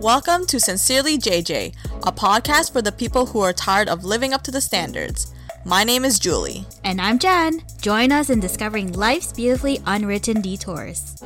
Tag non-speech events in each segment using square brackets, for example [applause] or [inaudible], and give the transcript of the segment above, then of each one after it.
Welcome to Sincerely JJ, a podcast for the people who are tired of living up to the standards. My name is Julie. And I'm Jen. Join us in discovering life's beautifully unwritten detours.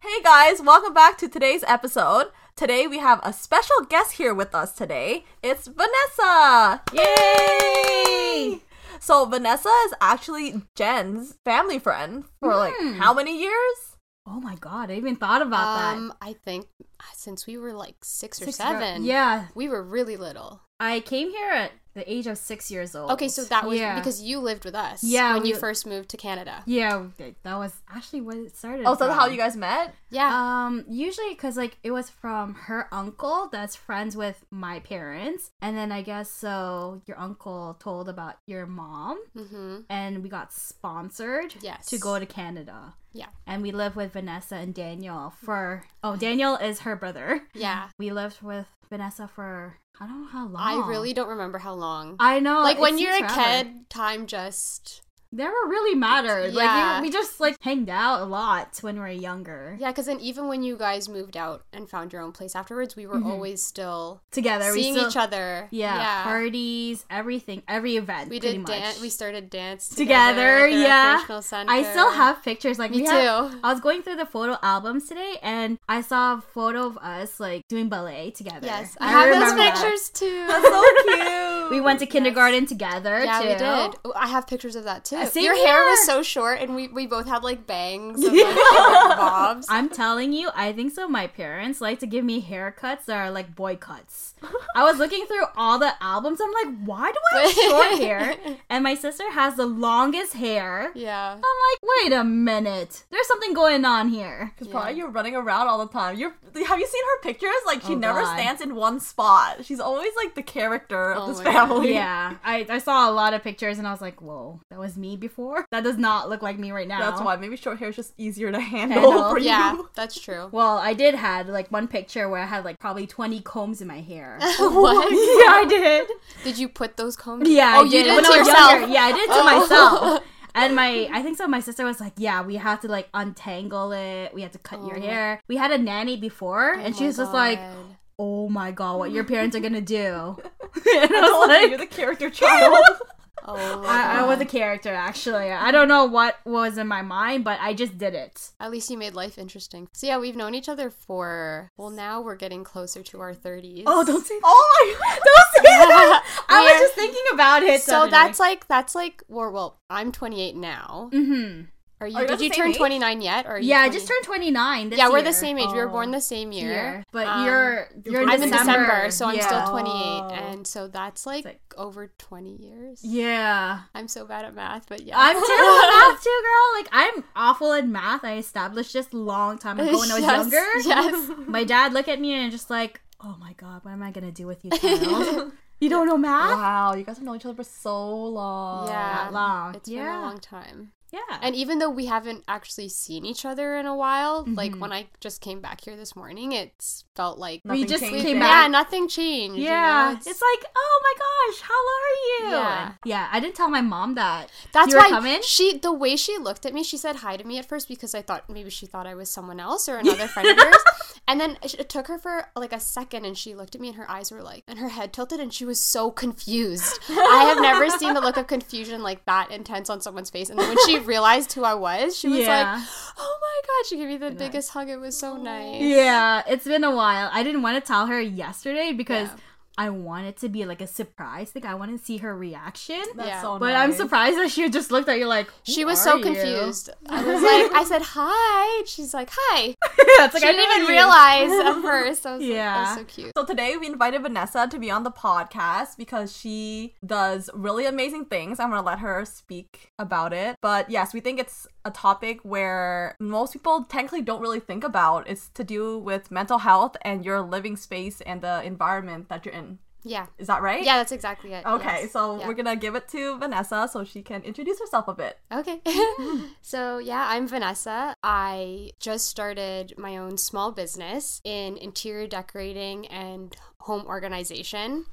Hey guys, welcome back to today's episode. Today we have a special guest here with us today. It's Vanessa! Yay! So Vanessa is actually Jen's family friend for like how many years? Oh my god, I even thought about that. Um, I think uh, since we were like six or Six or- seven, yeah. we were really little. I came here at the age of six years old. Okay, so that was Yeah. because you lived with us. Yeah, when you first moved to Canada. Yeah, that was actually when it started. Oh, so that's how you guys met? Yeah, Um, usually because like it was from her uncle that's friends with my parents, and then I guess so your uncle told about your mom, mm-hmm. and we got sponsored Yes. to go to Canada. Yeah. And we lived with Vanessa and Daniel for oh Daniel is her brother. yeah. We lived with Vanessa for I don't know how long. I really don't remember how long. I know. like when you're a kid, time just never really mattered. Like Yeah. we, we just like hanged out a lot when we were younger. yeah. Because then even when you guys moved out and found your own place afterwards, we were mm-hmm. always still Together, seeing we still, each other. Yeah, yeah. parties, everything, every event. we did dance. We started dance together. together. yeah. I still have pictures. Like Me we too. have- I was going through the photo albums today, and I saw a photo of us like doing ballet together. Yes, I, have remember those that. pictures too. That's so [laughs] cute. We went to kindergarten together. Yeah, too. we did. I have pictures of that too. Uh, same Your hair was so short, and we, we both had like bangs and like [laughs] bobs. I'm telling you, I think so. My parents like to give me haircuts that are like boy cuts. I was looking through all the albums. I'm like, why do I have short hair? [laughs] And my sister has the longest hair. yeah. I'm like, wait a minute. There's something going on here. Because probably you're running around all the time. You're have you seen her pictures? Like she Oh, never God. stands in one spot. She's always like the character of Oh this my God. Family. Yeah, I, I saw a lot of pictures and I was like, whoa, that was me before? That does not look like me right now. That's why maybe short hair is just easier to handle, [laughs] Handle. for Yeah, you. that's true. Well, I did had like one picture where I had like probably 20 combs in my hair. [laughs] what? [laughs] yeah, I did. Did you put those combs? Yeah, Oh, I you did. did it when to I was yourself. younger. Yeah, I did it to Oh. myself. And my, I think so. My sister was like, "Yeah, we have to like untangle it. We had to cut oh your Oh. hair." We had a nanny before, oh and Oh she my was just like, God. "Oh my god, what your parents are gonna do?" [laughs] and I I was you, like, you're the character child. [laughs] oh, I, I was a character actually. I don't know what was in my mind, but I just did it. At least you made life interesting. So yeah, we've known each other for well, now we're getting closer to our thirties. Oh, don't say that. [laughs] oh my Don't say that. I was We're- just thinking about it. So that's like that's like well, well, I'm 28 now. mm-hmm. Are you? Are did you turn 29 yet? Or Yeah, I just turned 29 yeah, we're year. the same age. We were Oh. born the same year. But Um, you're you're in I'm in December. December, so I'm still 28, Oh. and so that's like, like- over 20 years. Yeah. I'm so bad at math, but yeah. I'm terrible [laughs] at math too, girl. Like I'm awful at math. I established this long time ago when I was [laughs] younger. [laughs] Yes. My dad looked at me and just like, "Oh my god, what am I gonna do with you, child? you don't know math? Wow, you guys have known each other for so long. Yeah. That long? It's been a long time. Yeah. And even though we haven't actually seen each other in a while, like Mhm. when I just came back here this morning, it's felt like we Nothing just changed came there. yeah, nothing changed. you Yeah, know? it's, like, oh my gosh, how are you? Yeah. Yeah. I didn't tell my mom that. That's you why coming? she the way she looked at me, she said hi to me at first because I thought maybe she thought I was someone else or another friend of hers. [laughs] And then it it took her for like a second and she looked at me and her eyes were like and her head tilted and she was so confused. I have never seen the look of confusion like that intense on someone's face. And then when she realized who I was, she was Yeah. like, "Oh my god!" She gave me the biggest hug. It was so nice. Yeah, it's been a while. I didn't want to tell her yesterday because Yeah. I want it to be like a surprise. Like I want to see her reaction. That's Yeah. so But I'm surprised that she just looked at you like She was are so you?" confused. [laughs] I was like, I said hi. She's like, hi. [laughs] It's like she I didn't even you. realize at [laughs] first. I was like, Yeah. that's so cute. So today we invited Vanessa to be on the podcast because she does really amazing things. I'm gonna let her speak about it. But yes, we think it's a topic where most people technically don't really think about. It's to do with mental health and your living space and the environment that you're in. Yeah. Is that right? Yeah, that's exactly it. Okay, yes. so Yeah. we're gonna give it to Vanessa so she can introduce herself a bit. Okay. [laughs] so, yeah, I'm Vanessa. I just started my own small business in interior decorating and home organization.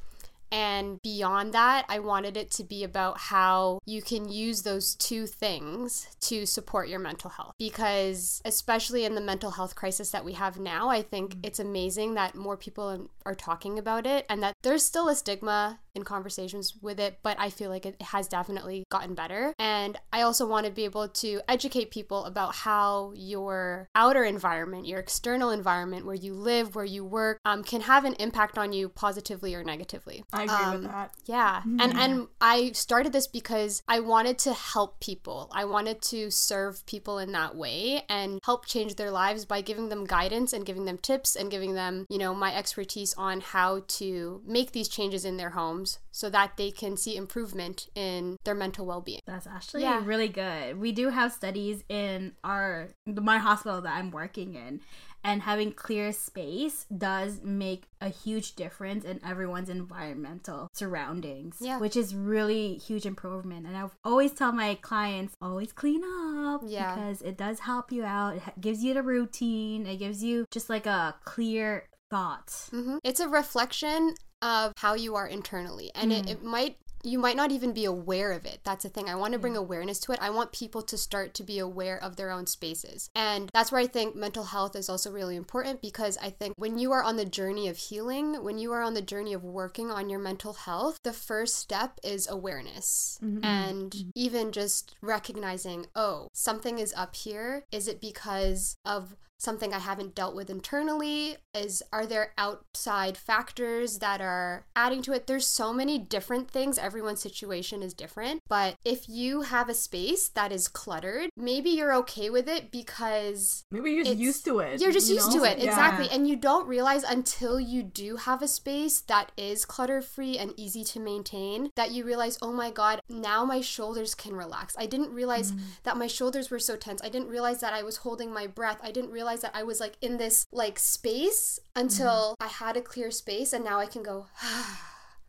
And beyond that, I wanted it to be about how you can use those two things to support your mental health. Because, especially in the mental health crisis that we have now, I think Mm-hmm. it's amazing that more people are talking about it and that there's still a stigma in conversations with it, but I feel like it has definitely gotten better. And I also want to be able to educate people about how your outer environment, your external environment, where you live, where you work, um, can have an impact on you positively or negatively. I agree Um, with that. Yeah. And and I started this because I wanted to help people. I wanted to serve people in that way and help change their lives by giving them guidance and giving them tips and giving them, you know, my expertise on how to make these changes in their homes so that they can see improvement in their mental well-being. That's actually Yeah. really good. We do have studies in our my hospital that I'm working in, and having clear space does make a huge difference in everyone's environmental surroundings. Yeah. which is really huge improvement. And I always tell my clients always clean up. Yeah. because it does help you out. It gives you the routine. It gives you just like a clear thought. hmm It's a reflection of how you are internally, and it, it mm. might you might not even be aware of it. That's the thing. I want to bring mm. awareness to it. I want people to start to be aware of their own spaces. And that's where I think mental health is also really important because I think when you are on the journey of healing, when you are on the journey of working on your mental health, the first step is awareness. Mm-hmm. And mm-hmm. even just recognizing, oh, something is up here. Is it because of something I haven't dealt with internally? Is are there outside factors that are adding to it? There's so many different things. Everyone's situation is different. But if you have a space that is cluttered, maybe you're okay with it because Maybe you're just used to it. you're just you used know? to it, Yeah. exactly. And you don't realize until you do have a space that is clutter free and easy to maintain that you realize, oh my God, now my shoulders can relax. I didn't realize Mm. that my shoulders were so tense. I didn't realize that I was holding my breath. I didn't realize that I was like in this like space until Mm. I had a clear space and now I can go. [sighs]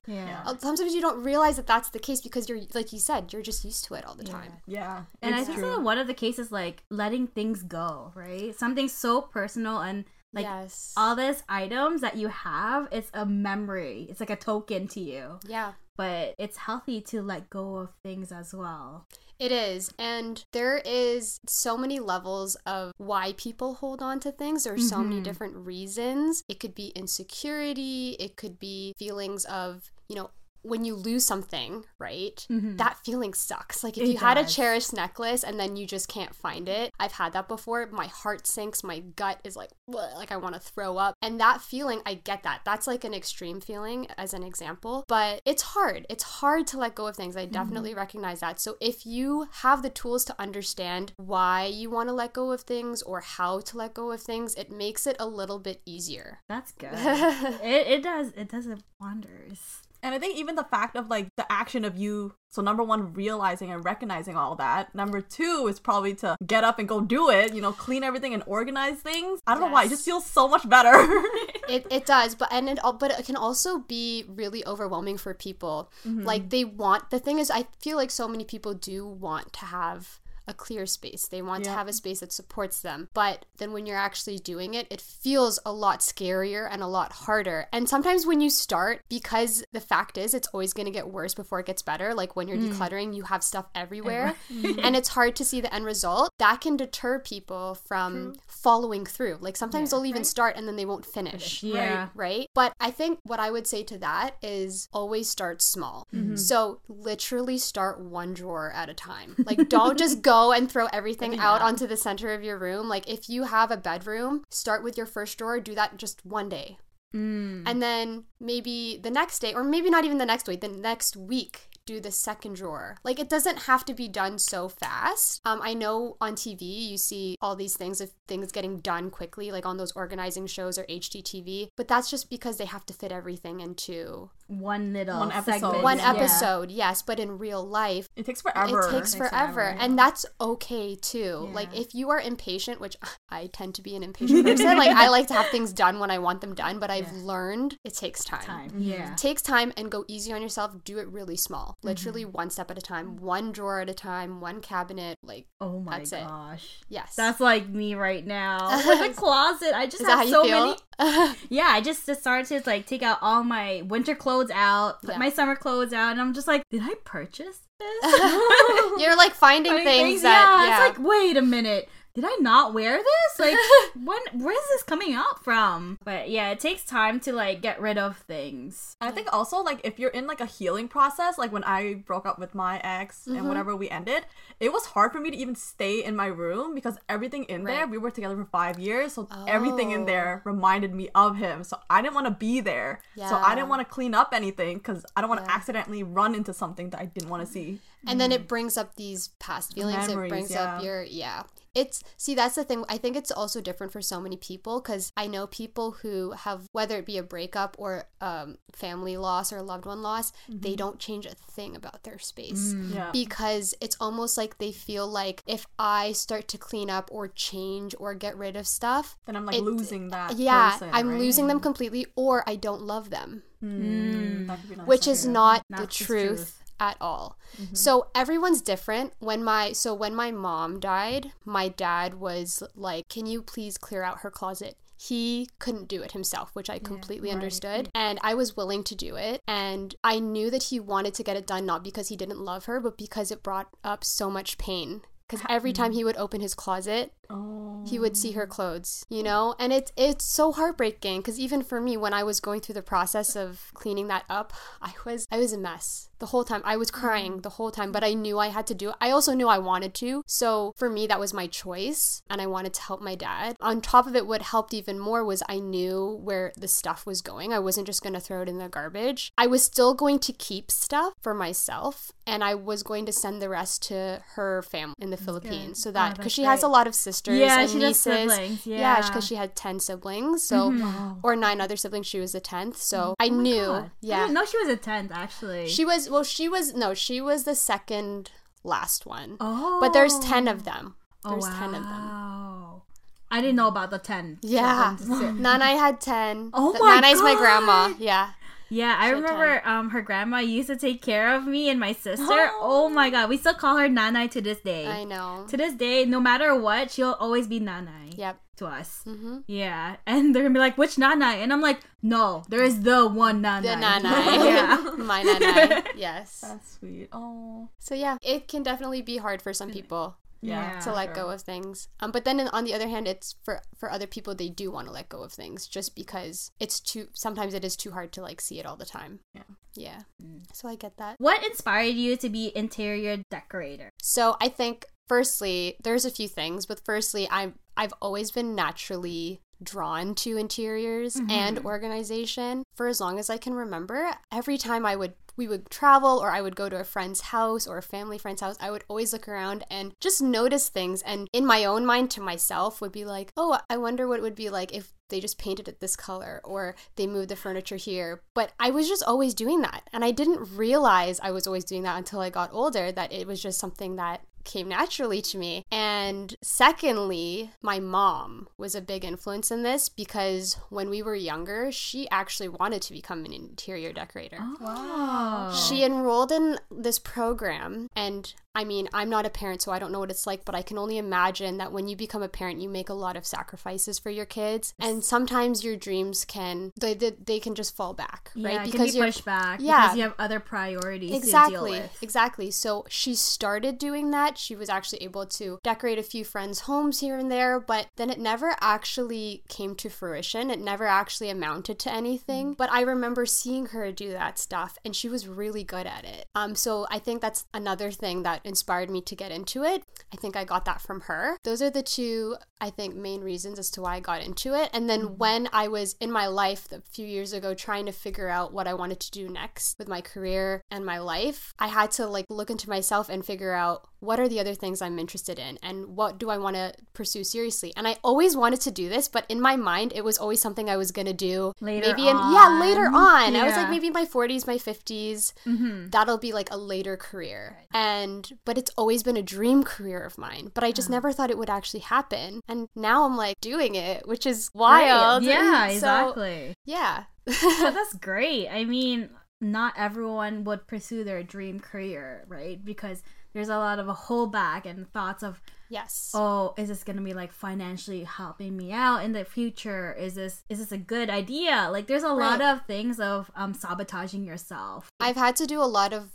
Yeah. Uh, Sometimes you don't realize that that's the case because you're, like you said, you're just used to it all the time. Yeah. And I think true. that one of the cases like letting things go, right? Something so personal and like yes. all these items that you have, it's a memory. It's like a token to you. yeah. But it's healthy to let go of things as well. It is. And there is so many levels of why people hold on to things. There are so many mm-hmm. different reasons. It could be insecurity, it could be feelings of, you know, when you lose something, right? Mm-hmm. That feeling sucks. Like if It you had a cherished necklace and then you just can't find it. I've had that before. My heart sinks, my gut is like "Bleh," like I want to throw up. And that feeling, I get that. That's like an extreme feeling as an example, but it's hard. It's hard to let go of things. I mm-hmm. definitely recognize that. So if you have the tools to understand why you want to let go of things or how to let go of things, it makes it a little bit easier. That's [laughs] good. it, it does it does it wonders. And I think even the fact of like the action of you, so number one, realizing and recognizing all that. Number two is probably to get up and go do it, you know, clean everything and organize things. I don't know why, it just feels so much better. [laughs] It, it does, but and it but it can also be really overwhelming for people. Mm-hmm. Like they want the thing is, I feel like so many people do want to have a clear space. They want to have a space that supports them. But then when you're actually doing it, it feels a lot scarier and a lot harder. And sometimes when you start, because the fact is it's always going to get worse before it gets better. Like when you're decluttering, you have stuff everywhere [laughs] and it's hard to see the end result. That can deter people from following through. Like sometimes they'll even start and then they won't finish Yeah. right? But I think what I would say to that is always start small. Mm-hmm. So literally start one drawer at a time. Like don't just go and throw everything out onto the center of your room. Like if you have a bedroom, start with your first drawer, do that just one day. Mm. And then maybe the next day, or maybe not even the next week, the next week, do the second drawer. Like it doesn't have to be done so fast. Um, I know on TV you see all these things of things getting done quickly, like on those organizing shows or HGTV, but that's just because they have to fit everything into One little One episode. segment. one Yeah. episode. Yes, but in real life, it takes forever. it takes Takes forever, forever, and that's okay too. Yeah. Like if you are impatient, which I tend to be an impatient person, like I like to have things done when I want them done, but I've learned it takes time. time. Yeah. Takes time and go easy on yourself. Do it really small, Mm-hmm. literally one step at a time, one drawer at a time, one cabinet. Like Oh my That's it. gosh. yes, That's like me right now. [laughs] With the closet. I just Is have so many [laughs] yeah, I just started to like take out all my winter clothes out, put Yeah. my summer clothes out, and I'm just like, did I purchase this? [laughs] [laughs] You're like finding Funny things, that yeah, it's like, wait a minute. Did I not wear this? [laughs] Like, when? Where's this coming out from? But yeah, it takes time to like get rid of things. I think also like if you're in like a healing process, like when I broke up with my ex Mm-hmm. and whenever we ended, it was hard for me to even stay in my room because everything in there, we were together for five years, so everything in Oh. there reminded me of him. So I didn't want to be there. Yeah. So I didn't want to clean up anything because I don't want to Yeah. accidentally run into something that I didn't want to see. And then it brings up these past feelings Memories, it brings yeah. up your yeah it's see that's the thing i think it's also different for so many people because i know people who have whether it be a breakup or um, family loss or a loved one loss they don't change a thing about their space Yeah. because it's almost like they feel like if i start to clean up or change or get rid of stuff then I'm like it- losing that. yeah person, i'm right? losing them completely or i don't love them Mm, that could be nice which is not the Not the truth, truth. At all. Mm-hmm. So everyone's different. When my so when my mom died, my dad was like, "Can you please clear out her closet?" He couldn't do it himself, which I completely understood, and I was willing to do it. And I knew that he wanted to get it done not because he didn't love her, but because it brought up so much pain. Because every time mm-hmm. he would open his closet, Oh. he would see her clothes you know? And it's it's so heartbreaking because even for me when i was going through the process of cleaning that up i was i was a mess the whole time. I was crying the whole time but i knew i had to do it i also knew i wanted to. So for me that was my choice and i wanted to help my dad. On top of it what helped even more was i knew where the stuff was going. I wasn't just going to throw it in the garbage. I was still going to keep stuff for myself and i was going to send the rest to her family in the philippines so that Oh, because that's she has a lot of sisters Yeah, and she does nieces siblings, yeah yeah. because she had 10 siblings so mm-hmm. Wow. or nine other siblings she was the 10th so i Oh my knew God. Yeah didn't she was a tenth actually. she was well she was no she was the second last one oh, but there's 10 of them Oh, there's 10 of them wow. I didn't know about the ten. yeah children. [laughs] nanai had 10 Oh Th- my nanai's my grandma God. yeah Yeah, I remember um her grandma used to take care of me and my sister. [gasps] oh my god, we still call her Nanai to this day. i know To this day, no matter what, she'll always be Nanai yep to us. hmm Yeah, and they're gonna be like, "Which Nanai?" And I'm like, "No, there is the one Nanai." the nanai [laughs] yeah. [laughs] my nanai [laughs] yes That's sweet. Oh. so yeah it can definitely be hard for some people Yeah. to let sure. go of things. Um, but then on the other hand, it's for for other people they do want to let go of things just because it's too. Sometimes it is too hard to like see it all the time. Yeah. Yeah. So I get that. What inspired you to be interior decorator? So I think firstly, there's a few things, but firstly, I'm I've always been naturally drawn to interiors and organization for as long as I can remember. Every time I would we would travel or I would go to a friend's house or a family friend's house, I would always look around and just notice things and in my own mind to myself would be like, "Oh, I wonder what it would be like if they just painted it this color or they moved the furniture here." But I was just always doing that. And I didn't realize I was always doing that until I got older that it was just something that came naturally to me. And secondly, my mom was a big influence in this because when we were younger, she actually wanted to become an interior decorator. Oh. Wow. She enrolled in this program, and I mean, I'm not a parent, so I don't know what it's like, but I can only imagine that when you become a parent, you make a lot of sacrifices for your kids, and sometimes your dreams can they they, they can just fall back, Yeah, right? it can be you're pushed back Yeah. because you have other priorities to deal exactly with. exactly. So she started doing that. She was actually able to decorate a few friends homes here and there but then it never actually came to fruition. It never actually amounted to anything. But i remember seeing her do that stuff and she was really good at it. Um so i think that's another thing that inspired me to get into it. I think i got that from her. Those are the two i think main reasons as to why i got into it. And then mm-hmm. when i was in my life a few years ago trying to figure out what i wanted to do next with my career and my life i had to like look into myself and figure out what are the other things i'm interested in and what do i want to pursue seriously? And i always wanted to do this but in my mind it was always something i was going to do Later maybe in yeah later on. i was like maybe my 40s my 50s Mm-hmm. that'll be like a later career. And but it's always been a dream career of mine but i just never thought it would actually happen. And now i'm like doing it which is wild. Yeah, [laughs] So, exactly. yeah. [laughs] That's great. I mean, not everyone would pursue their dream career, right? Because there's a lot of a holdback and thoughts of Yes. oh is this gonna be like financially helping me out in the future? Is this is this a good idea? Like there's a lot of things of um sabotaging yourself. I've had to do a lot of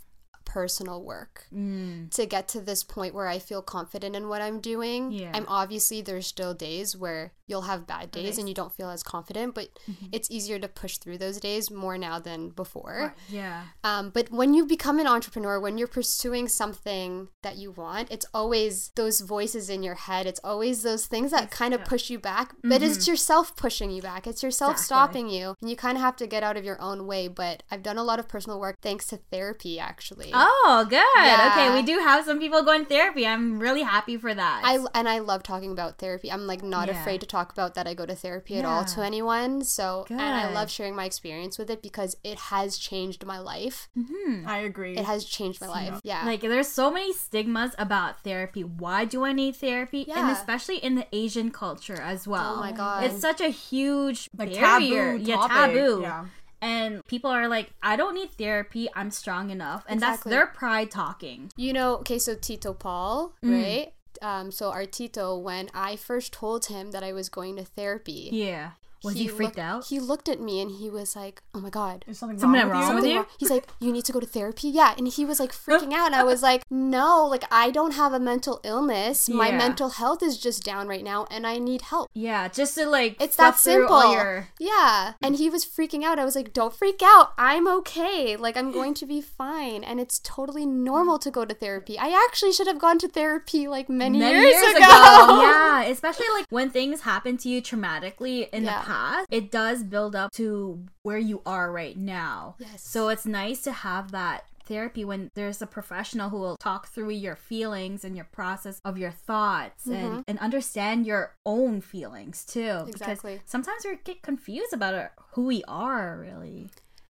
personal work mm. to get to this point where I feel confident in what I'm doing. Yeah. I'm obviously there's still days where you'll have bad days and you don't feel as confident, but it's easier to push through those days more now than before. yeah Um, but when you become an entrepreneur, when you're pursuing something that you want, it's always those voices in your head. It's always those things that kind of push you back. But it's yourself pushing you back. It's yourself stopping you. And you kind of have to get out of your own way. But I've done a lot of personal work thanks to therapy, actually. oh Oh, good Yeah. okay we do have some people going therapy i'm really happy for that I and I love talking about therapy. I'm like not Yeah. afraid to talk about that I go to therapy at all to anyone. So and I love sharing my experience with it because it has changed my life. Mm-hmm. I agree. It has changed my life. Yeah. Like there's so many stigmas about therapy. Why do I need therapy? And especially in the Asian culture as well. Oh my God. It's such a huge like barrier. taboo yeah, topic. taboo. Yeah. And people are like, I don't need therapy. I'm strong enough. And that's their pride talking. You know, okay, so Tito Paul, Mm. right? Um, so our Tito, when I first told him that I was going to therapy, Yeah. Was he, freaked looked, out? He looked at me and he was like, "Oh my god." Is something, Something wrong, with wrong you? with something you? wrong." [laughs] He's like, "You need to go to therapy." Yeah, and he was like freaking out and I was like, "No, like I don't have a mental illness. My mental health is just down right now and I need help." yeah, just to like It's stuff that through all simple. your- Yeah. And he was freaking out. I was like, don't freak out. I'm okay. Like, I'm going to be fine. And it's totally normal to go to therapy. I actually should have gone to therapy like many, Many years, years, ago. ago. [laughs] yeah, especially like when things happen to you traumatically in Yeah. the past, it does build up to where you are right now. Yes. So it's nice to have that therapy when there's a professional who will talk through your feelings and your process of your thoughts and, and understand your own feelings too. Mm-hmm. Exactly. Because sometimes we get confused about who we are really.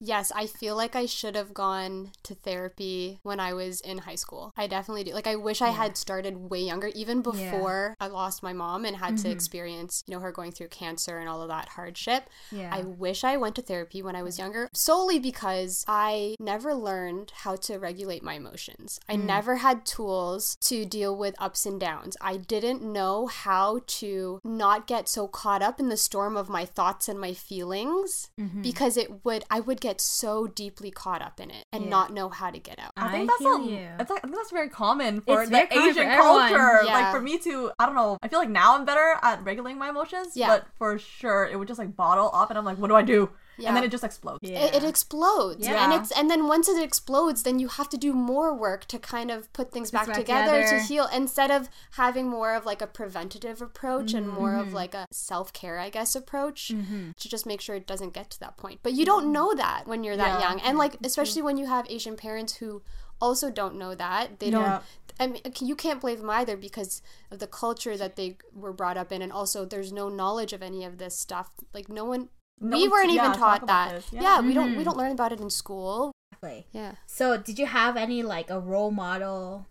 Yes, I feel like I should have gone to therapy when I was in high school. I definitely do. Like I wish I had started way younger, even before I lost my mom and had to mm-hmm. experience, you know, her going through cancer and all of that hardship. Yeah. I wish I went to therapy when I was younger, solely because I never learned how to regulate my emotions. I mm. never had tools to deal with ups and downs. I didn't know how to not get so caught up in the storm of my thoughts and my feelings mm-hmm. because it would I would get so deeply caught up in it and Yeah. not know how to get out. I think I that's feel a, you. It's like, I think that's very common for It's the very common for Asian everyone. culture. Yeah. Like for me to, I don't know. I feel like now I'm better at regulating my emotions. Yeah. But for sure, it would just like bottle up, and I'm like, what do I do? Yeah. And then it just explodes. Yeah. It, it explodes and it's and then once it explodes then you have to do more work to kind of put things back, back together, together. to heal instead of having more of like a preventative approach and more Mm-hmm. of like a self-care i guess approach to just make sure it doesn't get to that point but you don't know that when you're that Yeah. young and like especially when you have asian parents who also don't know that they don't Yeah. I mean, you can't blame them either because of the culture that they were brought up in, and also there's no knowledge of any of this stuff. Like no one, No we weren't yeah, even taught that. this, Yeah, yeah. we don't we don't learn about it in school. Exactly. Yeah. So, did you have any like a role model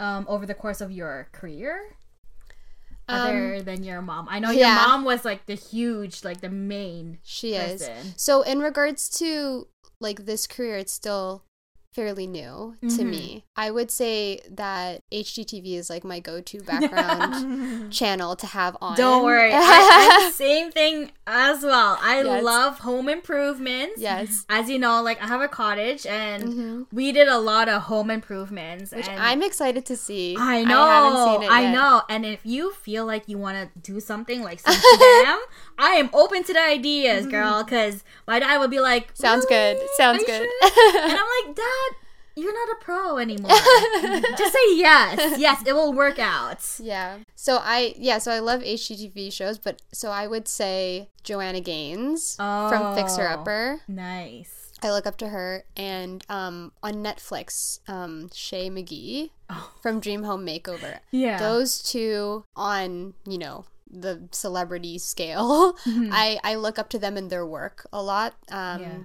um, over the course of your career? Other than your mom, I know your Um, mom was like the huge, like the main. She is. So in regards to like this career, it's still fairly new to Mhm. me. I would say that HGTV is like my go-to background [laughs] channel to have on. Don't worry, [laughs] I, same thing as well. I Yes. love home improvements. Yes. as you know, like I have a cottage, and Mhm. we did a lot of home improvements. Which I'm excited to see. I know. I haven't seen it I know. And if you feel like you want to do something like some them, [laughs] I am open to the ideas, girl. Because my dad would be like, Sounds good. Sounds good." sure?" and I'm like, Dad, you're not a pro anymore. [laughs] Just say yes. Yes, it will work out. Yeah. So I yeah, so I love HGTV shows, but so I would say Joanna Gaines from Fixer Oh. Upper. Nice. I look up to her and um on Netflix, um Shea McGee Oh. from Dream Home Makeover. Yeah. Those two on, you know, the celebrity scale. [laughs] I I look up to them in their work a lot. Um Yeah.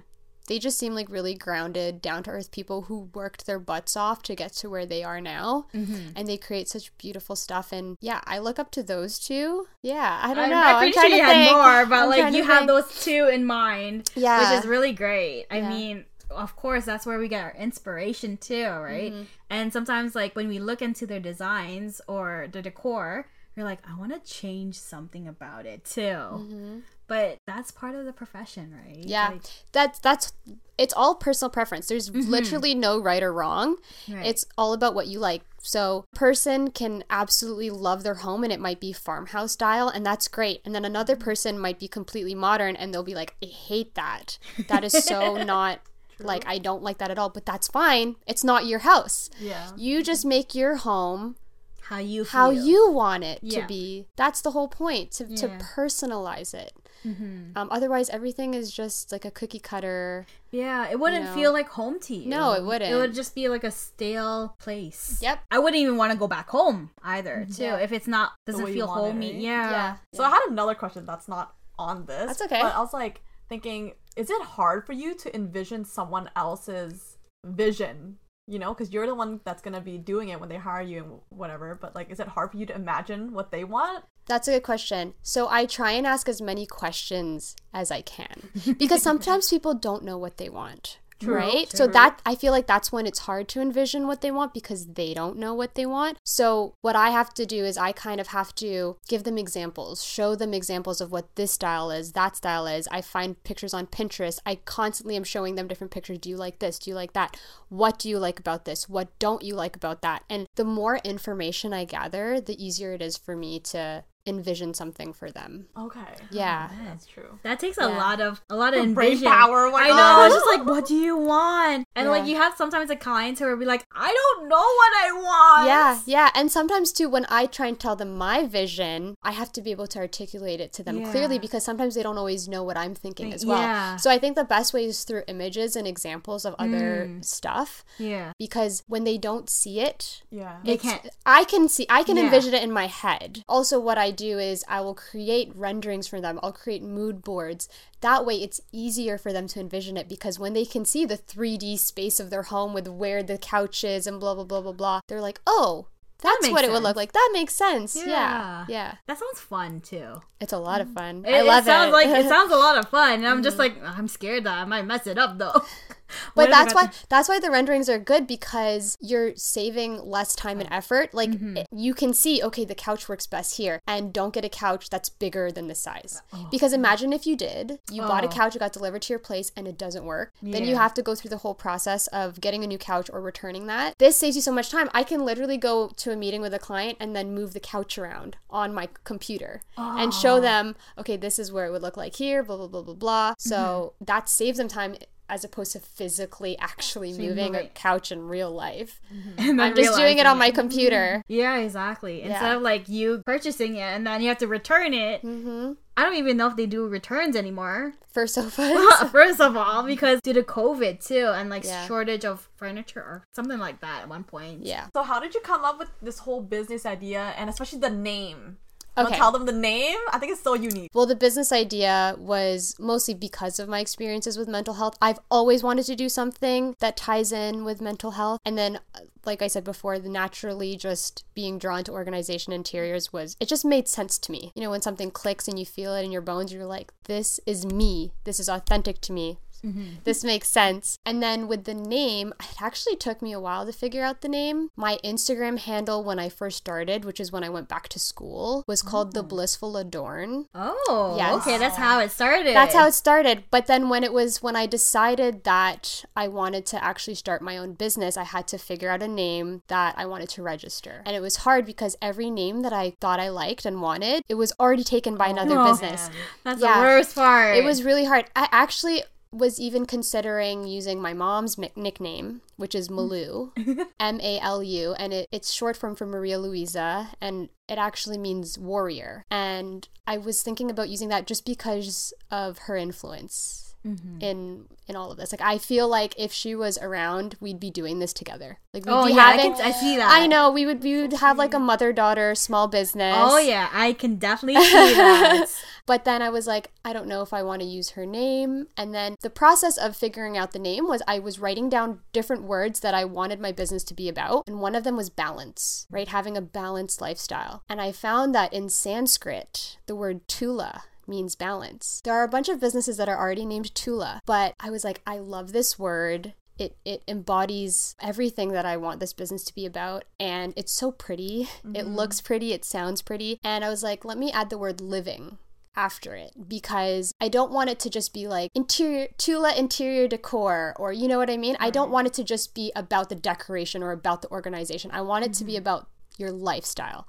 They just seem like really grounded, down to earth people who worked their butts off to get to where they are now. Mm-hmm. And they create such beautiful stuff. And yeah, I look up to those two. Yeah, I don't I'm, know. I'm sure you to had think. more, but I'm like you have those two in mind, Yeah. which is really great. I Yeah. mean, of course, that's where we get our inspiration too, right? Mm-hmm. And sometimes, like when we look into their designs or the decor, you're like, I want to change something about it too. But that's part of the profession, right? Mm-hmm. Yeah, Like, that's that's it's all personal preference. There's literally no right or wrong. Right. It's all about what you like. So, person can absolutely love their home and it might be farmhouse style and that's great. And then another person might be completely modern and they'll be like, "I hate that. That is so [laughs] not like I don't like that at all." But that's fine. It's not your house. Yeah. You just make your home how you how feel. you want it Yeah. to be. That's the whole point to, to personalize it. Mm-hmm. Um, otherwise, everything is just like a cookie cutter. Yeah, it wouldn't know. feel like home to you. No, it wouldn't. It would just be like a stale place. Yep. I wouldn't even want to go back home either, too. Yeah. If it's not doesn't feel homey. right? Yeah. So I had another question that's not on this. That's okay. But I was like thinking, is it hard for you to envision someone else's vision? You know, because you're the one that's gonna be doing it when they hire you and whatever. But like, is it hard for you to imagine what they want? That's a good question. So I try and ask as many questions as I can because sometimes [laughs] people don't know what they want. Right? So that I feel like that's when it's hard to envision what they want because they don't know what they want. So what I have to do is I kind of have to give them examples, show them examples of what this style is, that style is. I find pictures on Pinterest. I constantly am showing them different pictures. Do you like this? Do you like that? What do you like about this? What don't you like about that? And the more information I gather, the easier it is for me to envision something for them. Okay. Yeah. That's true. That takes a lot of a lot of Brain envision. power, what I know. It's just like, what do you want? And like you have sometimes a client who will be like, I don't know what I want. Yeah, yeah. And sometimes too, when I try and tell them my vision, I have to be able to articulate it to them clearly because sometimes they don't always know what I'm thinking as well. Yeah. So I think the best way is through images and examples of other Mm. stuff Yeah. because when they don't see it, Yeah. They can't. I can see, I can Yeah. envision it in my head. Also, what I do is I will create renderings for them. I'll create mood boards. That way, it's easier for them to envision it because when they can see the 3D space of their home with where the couch is and blah, blah, blah, blah, blah, they're like, oh, that's makes what it would look like. That makes sense. Yeah. Yeah. Yeah. That sounds fun too. It's a lot of fun. It, I love it sounds it. like it sounds a [laughs] lot of fun, and I'm just mm-hmm. like I'm scared that I might mess it up though. [laughs] But I why that's why the renderings are good because you're saving less time and effort. Like Mm-hmm. it- you can see, okay, the couch works best here, and don't get a couch that's bigger than the size. Oh. Because imagine if you did, you bought a Oh. couch, it got delivered to your place, and it doesn't work. Then you have to go through the whole process of getting a new couch or returning that. This saves you so much time. I can literally go to a meeting with a client and then move the couch around on my computer and Oh. show them, okay, this is where it would look like here, blah blah blah blah blah. So Mm-hmm. that saves them time as opposed to physically actually moving a couch in real life. And [laughs] then I'm just doing it on my computer. Yeah, exactly. Instead of like you purchasing it and then you have to return it. hmm I don't even know if they do returns anymore. For sofas. [laughs] [laughs] First of all, because due to COVID too, and like Yeah. shortage of furniture or something like that at one point. yeah. So how did you come up with this whole business idea and especially the name? You wanna Tell them the name. I think it's so unique. Well, the business idea was mostly because of my experiences with mental health. I've always wanted to do something that ties in with mental health. And then, like I said before, the naturally just being drawn to organization interiors was, it just made sense to me. You know, when something clicks and you feel it in your bones, you're like, this is me. This is authentic to me. Mm-hmm. This makes sense. And then with the name, it actually took me a while to figure out the name. My Instagram handle when I first started, which is when I went back to school, was called The oh. Blissful Adorn. Oh, Yes. okay, that's how it started. That's how it started. But then when it was when I decided that I wanted to actually start my own business, I had to figure out a name that I wanted to register. And it was hard because every name that I thought I liked and wanted, it was already taken by another Oh, business. That's Yeah. the worst part. It was really hard. I actually was even considering using my mom's nickname, which is Malu, [laughs] M A L U, and it, it's short form for Maria Luisa, and it actually means warrior. And I was thinking about using that just because of her influence Mm-hmm. in in all of this. Like I feel like if she was around, we'd be doing this together. Like we'd Oh be yeah, I, can, I see that. I know we would we would have like a mother daughter small business. Oh yeah, I can definitely [laughs] see that. But then I was like, I don't know if I want to use her name. And then the process of figuring out the name was I was writing down different words that I wanted my business to be about. And one of them was balance, right? Having a balanced lifestyle. And I found that in Sanskrit, the word tula means balance. There are a bunch of businesses that are already named Tula, but I was like, I love this word. It, it embodies everything that I want this business to be about. And it's so pretty. It mm-hmm. looks pretty. It sounds pretty. And I was like, let me add the word living after it because I don't want it to just be like interior Tula interior decor or you know what I mean? I don't want it to just be about the decoration or about the organization. I want it to be mm-hmm. about your lifestyle.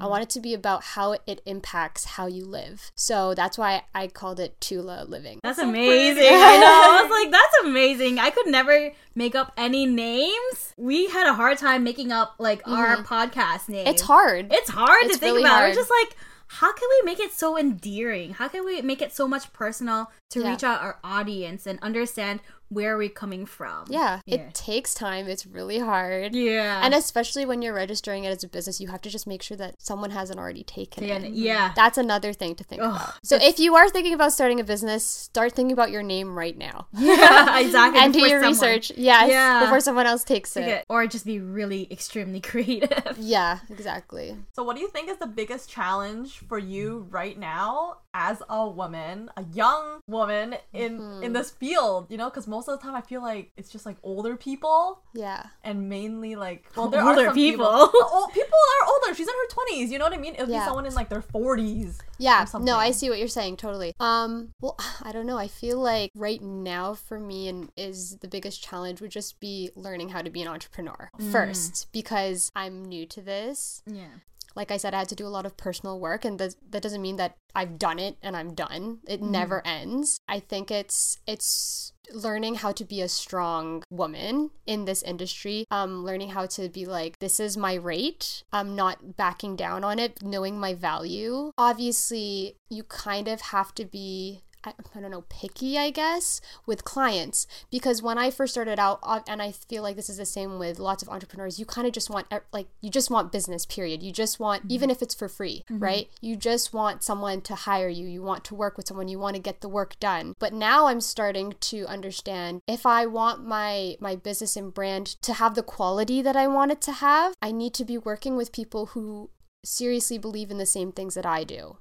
I want it to be about how it impacts how you live. So that's why I called it Tula Living. That's amazing. I know. I was like, that's amazing. I could never make up any names. We had a hard time making up like our podcast name. Mm-hmm. It's hard. It's hard It's to think about. hard. We're just like, how can we make it so endearing? How can we make it so much personal to Yeah. reach out our audience and understand where are we're coming from? yeah, Yeah. it takes time. It's really hard. Yeah. And especially when you're registering it as a business, you have to just make sure that someone hasn't already taken yeah. it. yeah. That's another thing to think Ugh, about. So if you are thinking about starting a business, start thinking about your name right now. [laughs] Yeah, exactly. and do your someone- research. Yes, Yeah. before someone else takes it. Yeah, Or just be really extremely [laughs] creative. Yeah, exactly. So, what do you think is the biggest challenge for you right now as a woman, a young woman in Mm-hmm. in this field? You know, because most of the time I feel like it's just like older people Yeah. and mainly like [laughs] well, there Older are people. people. Oh, people are older. She's in her twenties. You know what I mean? It would Yeah. be someone in like their forties. Yeah, no, I see what you're saying totally. Um, well, [sighs] I don't know. I feel like right now for me and is the biggest challenge would just be learning how to be an entrepreneur first because I'm new to this. Yeah. Like I said, I had to do a lot of personal work, and that that doesn't mean that I've done it and I'm done. It never ends. I think it's it's learning how to be a strong woman in this industry um learning how to be like this is my rate i'm not backing down on it knowing my value obviously you kind of have to be I, I don't know, picky, I guess, with clients. Because when I first started out, uh, and I feel like this is the same with lots of entrepreneurs, you kind of just want, er, like, you just want business, period. You just want, mm-hmm. even if it's for free, mm-hmm. right? You just want someone to hire you. You want to work with someone. You want to get the work done. But now I'm starting to understand if I want my, my business and brand to have the quality that I want it to have, I need to be working with people who seriously believe in the same things that I do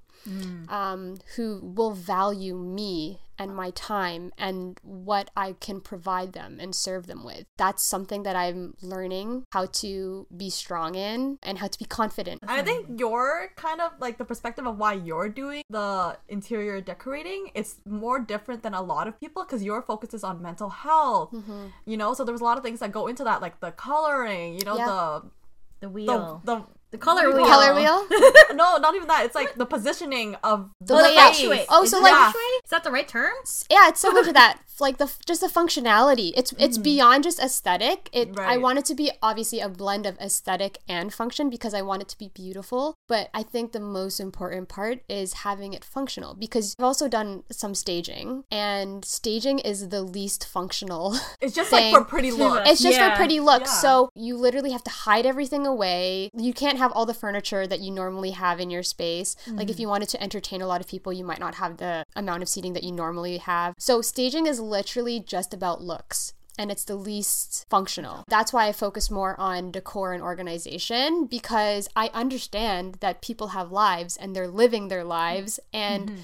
um, who will value me and my time and what I can provide them and serve them with. That's something that I'm learning how to be strong in and how to be confident. And I think your kind of like the perspective of why you're doing the interior decorating is more different than a lot of people because your focus is on mental health. Mm-hmm. You know, so there's a lot of things that go into that, like the coloring. You know, Yeah. The the wheel. the the The color what do you wheel. Color wheel? [laughs] no, not even that. It's like the positioning of The Oh, the layout. Oh, Is so like- feng shui? Is that the right term? yeah, it's similar to that. [laughs] Like the just the functionality. It's mm. it's beyond just aesthetic. It I want it to be obviously a blend of aesthetic and function because I want it to be beautiful. But I think the most important part is having it functional because I've also done some staging and staging is the least functional. [laughs] it's just thing. like for pretty look. It's just Yeah. for pretty looks. Yeah. So you literally have to hide everything away. You can't have all the furniture that you normally have in your space. Like if mm. you wanted to entertain a lot of people, you might not have the amount of seating that you normally have. So staging is literally just about looks. And it's the least functional. That's why I focus more on decor and organization because I understand that people have lives and they're living their lives and mm-hmm.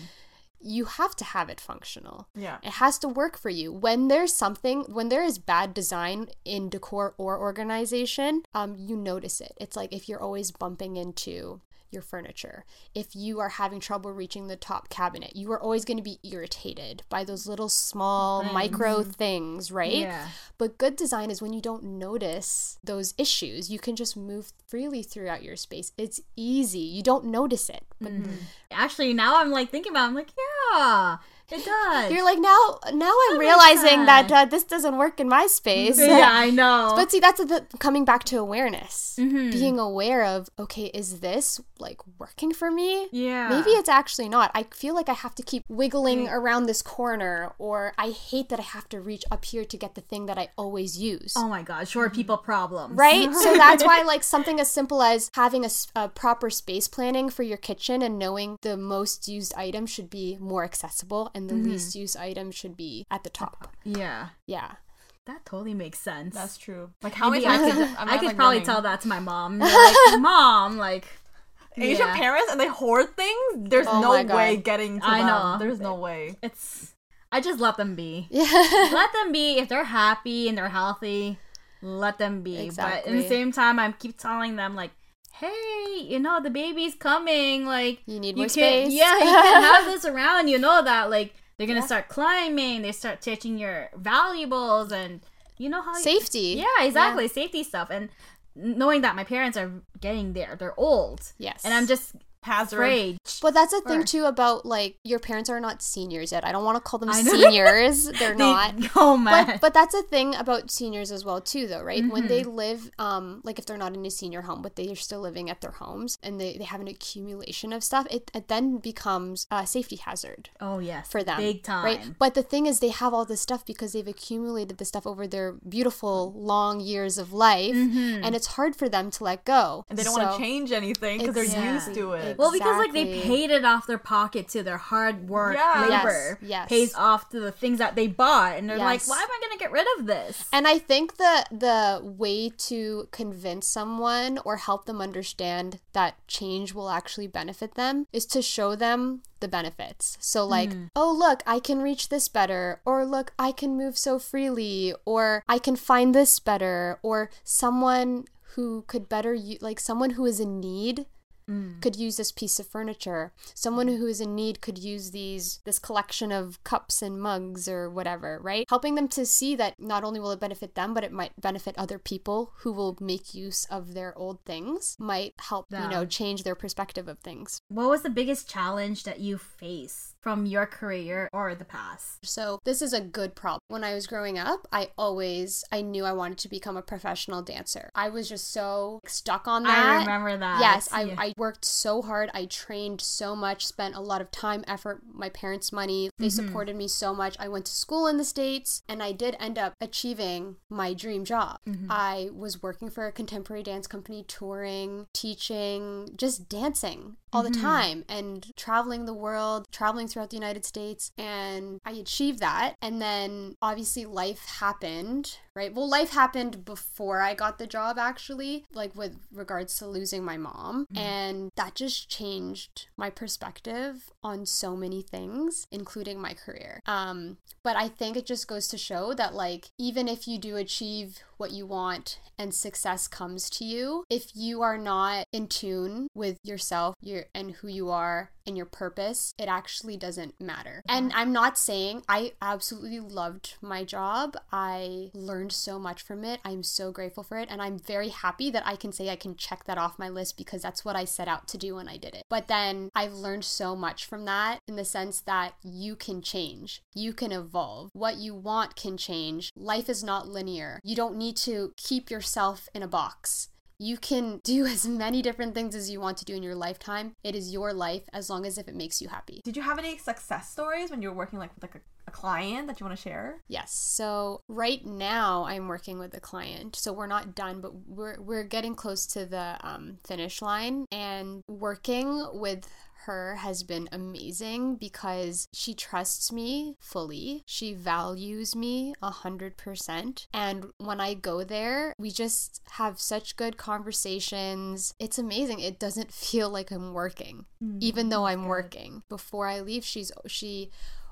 You have to have it functional. yeah. It has to work for you. When there's something, when there is bad design in decor or organization, um, you notice it. It's like if you're always bumping into your furniture, if you are having trouble reaching the top cabinet, you are always going to be irritated by those little small micro things, right? Yeah. But good design is when you don't notice those issues. You can just move freely throughout your space. It's easy. You don't notice it. But mm-hmm. Actually, now I'm like thinking about. it, I'm like, yeah, [laughs] it does. You're like now now I'm realizing that uh, this doesn't work in my space. yeah, [laughs] I know. But see, that's the coming back to awareness. Mm-hmm. Being aware of, okay, is this like working for me? yeah, Maybe it's actually not. I feel like I have to keep wiggling around this corner, or I hate that I have to reach up here to get the thing that I always use. Oh my god, short people problems. Right? [laughs] so that's why, like, something as simple as having a proper space planning for your kitchen and knowing the most used item should be more accessible and the mm-hmm. least used item should be at the top. Yeah, Yeah. that totally makes sense. That's true. Like how many Maybe I times could, I could like, probably running- tell that to my mom. Like, [laughs] mom, like, Asian Yeah. parents and they hoard things, there's Oh no way getting to I them. know. There's no way. It's I just let them be. Yeah. [laughs] let them be if they're happy and they're healthy. Let them be. Exactly. But in the same time, I keep telling them like, "Hey, you know the baby's coming. Like You need you more space. yeah, you can't [laughs] have this around. You know that. Like they're gonna Yeah. start climbing. They start touching your valuables and you know how you- Safety. Yeah, exactly. Safety stuff and knowing that my parents are getting there. They're old. Yes. And I'm just Hazard. afraid. But that's the thing Or- too about like your parents are not seniors yet. I don't want to call them [laughs] seniors. [laughs] They're They- not. [laughs] Oh man. But but that's a thing about seniors as well too though, right? When they Mm-hmm. live um like if they're not in a senior home but they are still living at their homes and they, they have an accumulation of stuff, it, it then becomes a safety hazard oh yes. for them. Big time. Right? But the thing is they have all this stuff because they've accumulated the stuff over their beautiful long years of life Mm-hmm. and it's hard for them to let go. And they don't want to change anything because they're Exactly. used to it. Well, because like they paid it off their pocket to their hard work Yeah. Labor yes. pays off to the things that they bought, and they're like, "Why am I gonna get rid of this?" And I think the the way to convince someone or help them understand that change will actually benefit them is to show them the benefits. So like, mm. oh look, I can reach this better or look, I can move so freely or I can find this better or someone who could better you like someone who is in need Mm. could use this piece of furniture. Someone who is in need could use these this collection of cups and mugs or whatever, right? Helping them to see that not only will it benefit them, but it might benefit other people who will make use of their old things. Might help, you know, change their perspective of things. What was the biggest challenge that you faced from your career or the past? So this is a good problem. When I was growing up, I always I knew I wanted to become a professional dancer. I was just so stuck on that. I remember that. Yes, I, Yeah. I worked so hard. I trained so much, spent a lot of time, effort, my parents' money. They mm-hmm. supported me so much. I went to school in the States and I did end up achieving my dream job. Mm-hmm. I was working for a contemporary dance company, touring, teaching, just dancing all the mm-hmm. time and traveling the world, traveling throughout the United States. And I achieved that. And then obviously life happened, right? Well, life happened before I got the job, actually, like with regards to losing my mom. And that just changed my perspective on so many things, including my career. Um, but I think it just goes to show that, like, even if you do achieve what you want and success comes to you, if you are not in tune with yourself your, and who you are and your purpose, it actually doesn't matter. And I'm not saying I absolutely loved my job. I learned so much from it. I'm so grateful for it. And I'm very happy that I can say I can check that off my list because that's what I set out to do when I did it. But then I've learned so much from that in the sense that you can change, you can evolve. What you want can change. Life is not linear. You don't need to keep yourself in a box. You can do [laughs] as many different things as you want to do in your lifetime. It is your life as long as if it makes you happy. Did you have any success stories when you were working like with like a, a client that you want to share? Yes. So right now I'm working with a client. So we're not done, but we're we're getting close to the um, finish line. And working with her has been amazing because she trusts me fully. She values me a hundred percent. And when I go there, we just have such good conversations. It's amazing. It doesn't [laughs] feel like I'm working, mm, even though I'm working. Before I leave, she's she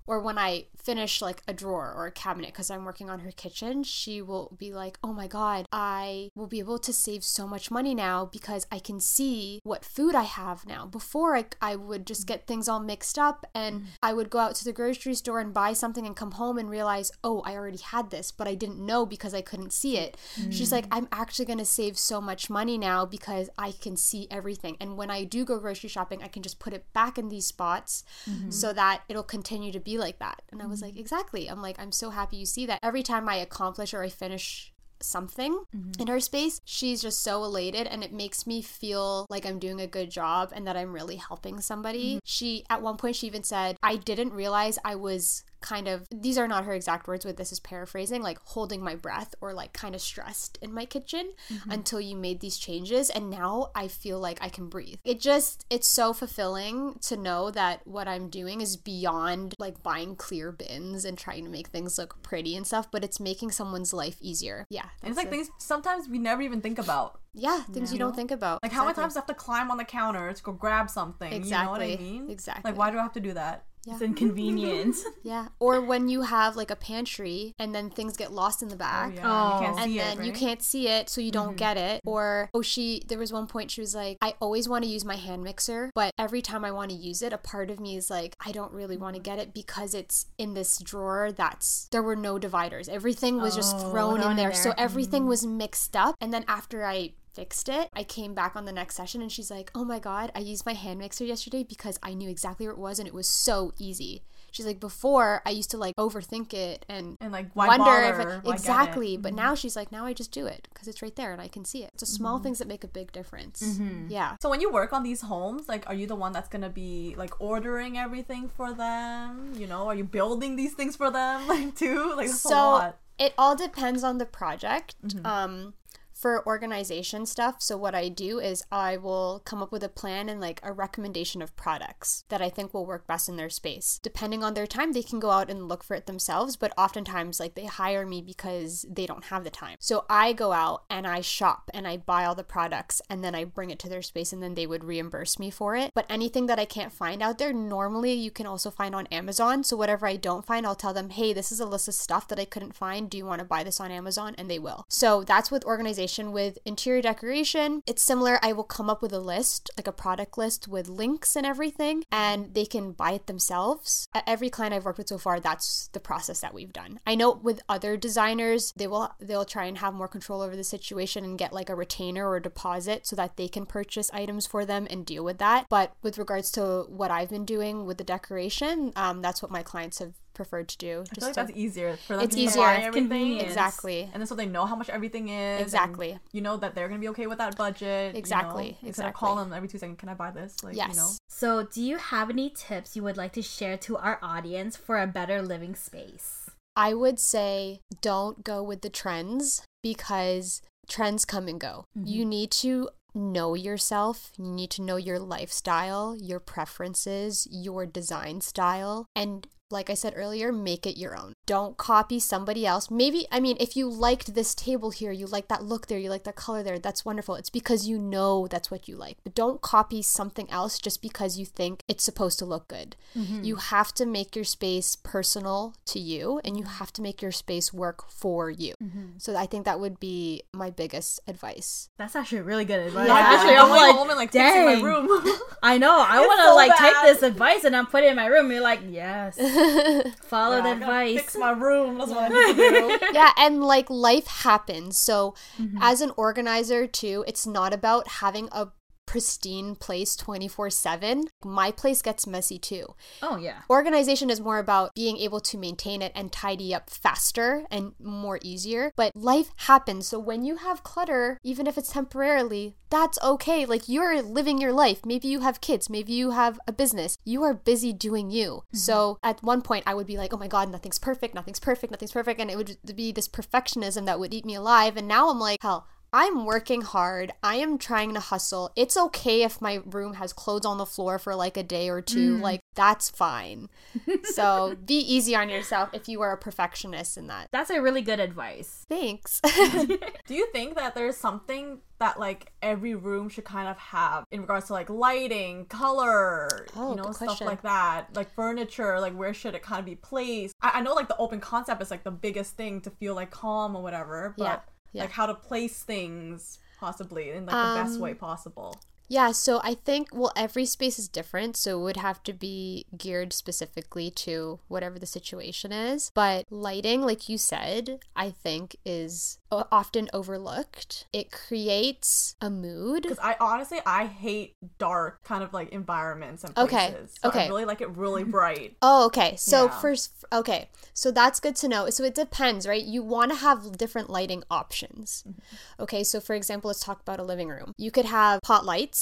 or when I finish like a drawer or a cabinet because I'm working on her kitchen, she will be like, Oh my God, I will be able to save so much money now because I can see what food I have now. Before, I, I would just get things all mixed up and mm-hmm. I would go out to the grocery store and buy something and come home and realize, Oh, I already had this, but I didn't know because I couldn't see it. She's like, mm. I'm actually going to save so much money now because I can see everything. And when I do go grocery shopping, I can just put it back in these spots mm-hmm. so that it'll continue to be like that. And I was like, mm-hmm. exactly. I'm like, I'm so happy you see that. Every time I accomplish or I finish something mm-hmm. in her space, she's just so elated and it makes me feel like I'm doing a good job and that I'm really helping somebody. Mm-hmm. She, at one point, she even said, I didn't realize I was kind of these are not her exact words, but this is paraphrasing, like holding my breath or like kind of stressed in my kitchen mm-hmm. until you made these changes and now I feel like I can breathe. It just it's so fulfilling to know that what I'm doing is beyond like buying clear bins and trying to make things look pretty and stuff, but it's making someone's life easier. Yeah. And it's like it. things sometimes we never even think about. Yeah, things you don't think about. Like how many times I have to climb on the counter to go grab something? Exactly. You know what I mean? Exactly. Like why do I have to do that? It's inconvenient. [laughs] Yeah. Or when you have like a pantry and then things get lost in the oh, back. Oh, yeah. Oh. you can't oh. And then it, you can't see it, so you don't mm-hmm. get it. Or, oh, she, there was one point she was like, I always want to use my hand mixer, but every time I want to use it, a part of me is like, I don't really want to get it because it's in this drawer that's, there were no dividers. Everything was just Oh, thrown thrown in in there. So there. everything mm. was mixed up. And then after I, fixed it. I came back on the next session and she's like, "Oh my god, I used my hand mixer yesterday because I knew exactly where it was and it was so easy." She's like, "Before I used to like overthink it and And like why wonder bother? if Why it, exactly." But now she's like, "Now I just do it because it's right there and I can see it." It's the small things that make a big difference. Yeah. So when you work on these homes, like, are you the one that's gonna be like ordering everything for them? You know, are you building these things for them, like [laughs] too? Like so lot. it all depends on the project Mm-hmm. um for organization stuff. So what i do is i will come up with a plan and like a recommendation of products that i think will work best in their space. Depending on their time they can go out and look for it themselves but oftentimes like they hire me because they don't have the time. So i go out and i shop and i buy all the products and then i bring it to their space and then they would reimburse me for it. But anything that i can't find out there normally you can also find on amazon. So whatever i don't find i'll tell them hey this is a list of stuff that i couldn't find. Do you want to buy this on amazon? And they will. So that's with organization with interior decoration. It's similar. I will come up with a list like a product list with links and everything and they can buy it themselves. Every client i've worked with so far that's the process that we've done. I know with other designers they will they'll try and have more control over the situation and get like a retainer or deposit so that they can purchase items for them and deal with that. But with regards to what i've been doing with the decoration um, that's what my clients have preferred to do I feel like to- that's easier for them It's to easier. buy everything. convenient. exactly And then so they know how much everything is. Exactly. You know that they're gonna be okay with that budget. you Exactly, know? Instead of calling exactly. them every two seconds, can I buy this? Like yes you know. So, do you have any tips you would like to share to our audience for a better living space? I would say don't go with the trends because trends come and go. Mm-hmm. You need to know yourself, you need to know your lifestyle, your preferences, your design style, and like I said earlier, make it your own. Don't copy somebody else. Maybe, I mean, if you liked this table here, you like that look there, you like that color there, that's wonderful. It's because you know that's what you like. But don't copy something else just because you think it's supposed to look good. Mm-hmm. You have to make your space personal to you and you have to make your space work for you. Mm-hmm. So I think that would be my biggest advice. That's actually really good advice. Yeah. Actually, I'm I'm like, home and like fixing my dang. room. [laughs] I know. I want to so like take this advice and I'm putting it in my room. You're like, yes, [laughs] [laughs] follow Yeah, the advice. Fix my room. That's what I need to do. [laughs] yeah, and like life happens. So mm-hmm. as an organizer too, it's not about having a pristine place 24/7. My place gets messy too. oh yeah. Organization is more about being able to maintain it and tidy up faster and more easier. But life happens. So when you have clutter, even if it's temporarily, that's okay. Like you're living your life. Maybe you have kids. Maybe you have a business. You are busy doing you. Mm-hmm. So at one point, I would be like, oh my God, nothing's perfect. Nothing's perfect. Nothing's perfect. And it would be this perfectionism that would eat me alive. And now I'm like, hell, I'm working hard. I am trying to hustle. It's okay if my room has clothes on the floor for like a day or two. Mm. Like, that's fine. [laughs] so be easy on yourself if you are a perfectionist in that. That's a really good advice. Thanks. [laughs] [laughs] Do you think that there's something that like every room should kind of have in regards to like lighting, color, Oh, you know, stuff question. like that, like furniture, like where should it kind of be placed? I, I know like the open concept is like the biggest thing to feel like calm or whatever, but Yeah, yeah. like how to place things possibly in like the best Um, way possible. Yeah, so I think, well, every space is different, so it would have to be geared specifically to whatever the situation is. But lighting, like you said, I think is often overlooked. It creates a mood. Because I honestly I hate dark kind of like environments and Okay, places. So okay. I really like it really bright. Oh, okay. So Yeah. first, okay. So that's good to know. So it depends, right? You want to have different lighting options. Mm-hmm. Okay. So for example, let's talk about a living room. You could have pot lights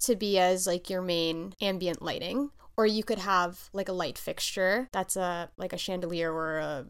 to be as like your main ambient lighting. Or you could have like a light fixture that's a like a chandelier or a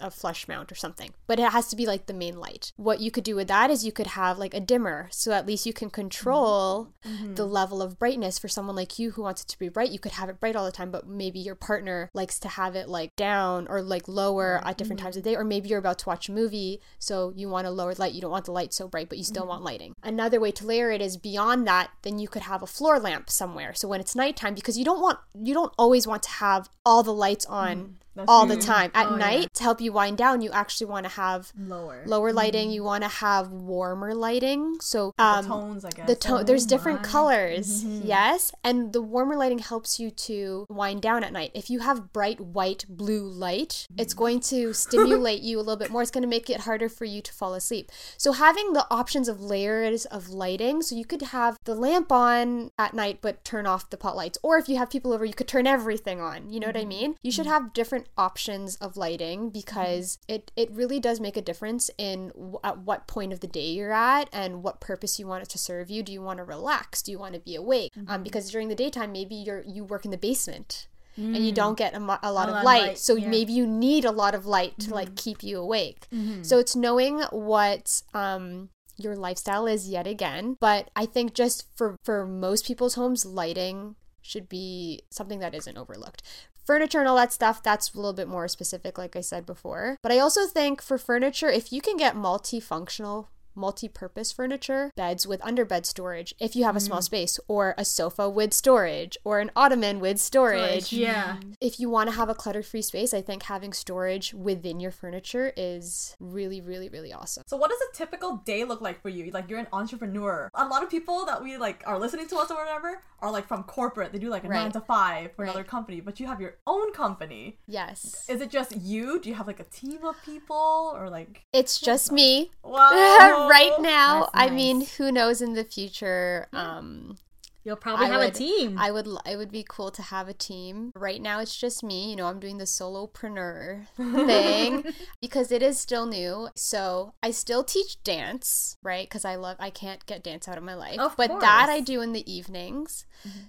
a flush mount or something. But it has to be like the main light. What you could do with that is you could have like a dimmer. So at least you can control mm-hmm. the level of brightness. For someone like you who wants it to be bright you could have it bright all the time but maybe your partner likes to have it like down or like lower mm-hmm. at different times of day. Or maybe you're about to watch a movie so you want a lower light. You don't want the light so bright but you still mm-hmm. want lighting. Another way to layer it is beyond that then you could have a floor lamp somewhere. So when it's nighttime because you don't want you don't always want to have all the lights on mm. That's all the time. At Oh, yeah. night to help you wind down you actually want to have Lower. lower mm-hmm. lighting you want to have warmer lighting. So um the tones, I guess. the tone there's different my. colors mm-hmm. yes. And the warmer lighting helps you to wind down at night. If you have bright white blue light it's mm-hmm. going to [laughs] stimulate you a little bit more. It's going to make it harder for you to fall asleep. So having the options of layers of lighting so you could have the lamp on at night but turn off the pot lights. Or if you have people over you could turn everything on. You know what i mean? You should have different options of lighting because mm-hmm. it it really does make a difference in w- at what point of the day you're at and what purpose you want it to serve you. Do you want to relax? Do you want to be awake? Um, mm-hmm. because during the daytime maybe you're you work in the basement and you mm. don't get a, mo- a lot A of lot of light. light, so yeah. maybe you need a lot of light to like mm-hmm. keep you awake. So it's knowing what um your lifestyle is yet again. But i think just for for most people's homes lighting should be something that isn't overlooked furniture and all that stuff that's a little bit more specific like i said before. But i also think for furniture if you can get multifunctional multi-purpose furniture beds with underbed storage if you have a small mm. space or a sofa with storage or an ottoman with storage Yeah. Mm. if you want to have a clutter free space, I think having storage within your furniture is really, really, really awesome. So what does a typical day look like for you? Like you're an entrepreneur. A lot of people that we like are listening to us or whatever are like from corporate. They do like a Right. nine to five for Right. another company, but you have your own company. Yes. Is it just you? Do you have like a team of people or like It's just me wow [laughs] right now. I mean, who knows in the future? Um, You'll probably I have would- a team. I would it would be cool to have a team. Right now it's just me, you know, I'm doing the solopreneur [laughs] thing because it is still new. So, I still teach dance, right? Cuz I love I can't get dance out of my life. Of but that. I do in the evenings.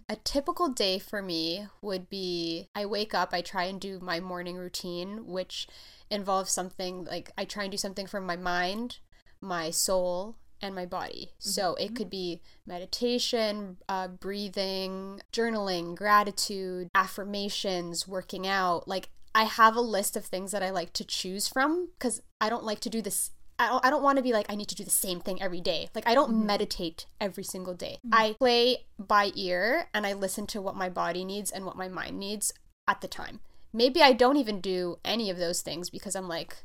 A typical day for me would be I wake up, I try and do my morning routine, which involves something like I try and do something for my mind, my soul, and my body. So mm-hmm. it could be meditation, uh, breathing, journaling, gratitude, affirmations, working out. Like I have a list of things that I like to choose from because I don't like to do this. I don't, I don't want to be like, I need to do the same thing every day. Like, I don't mm-hmm. meditate every single day. Mm-hmm. I play by ear and I listen to what my body needs and what my mind needs at the time. Maybe I don't even do any of those things because I'm like,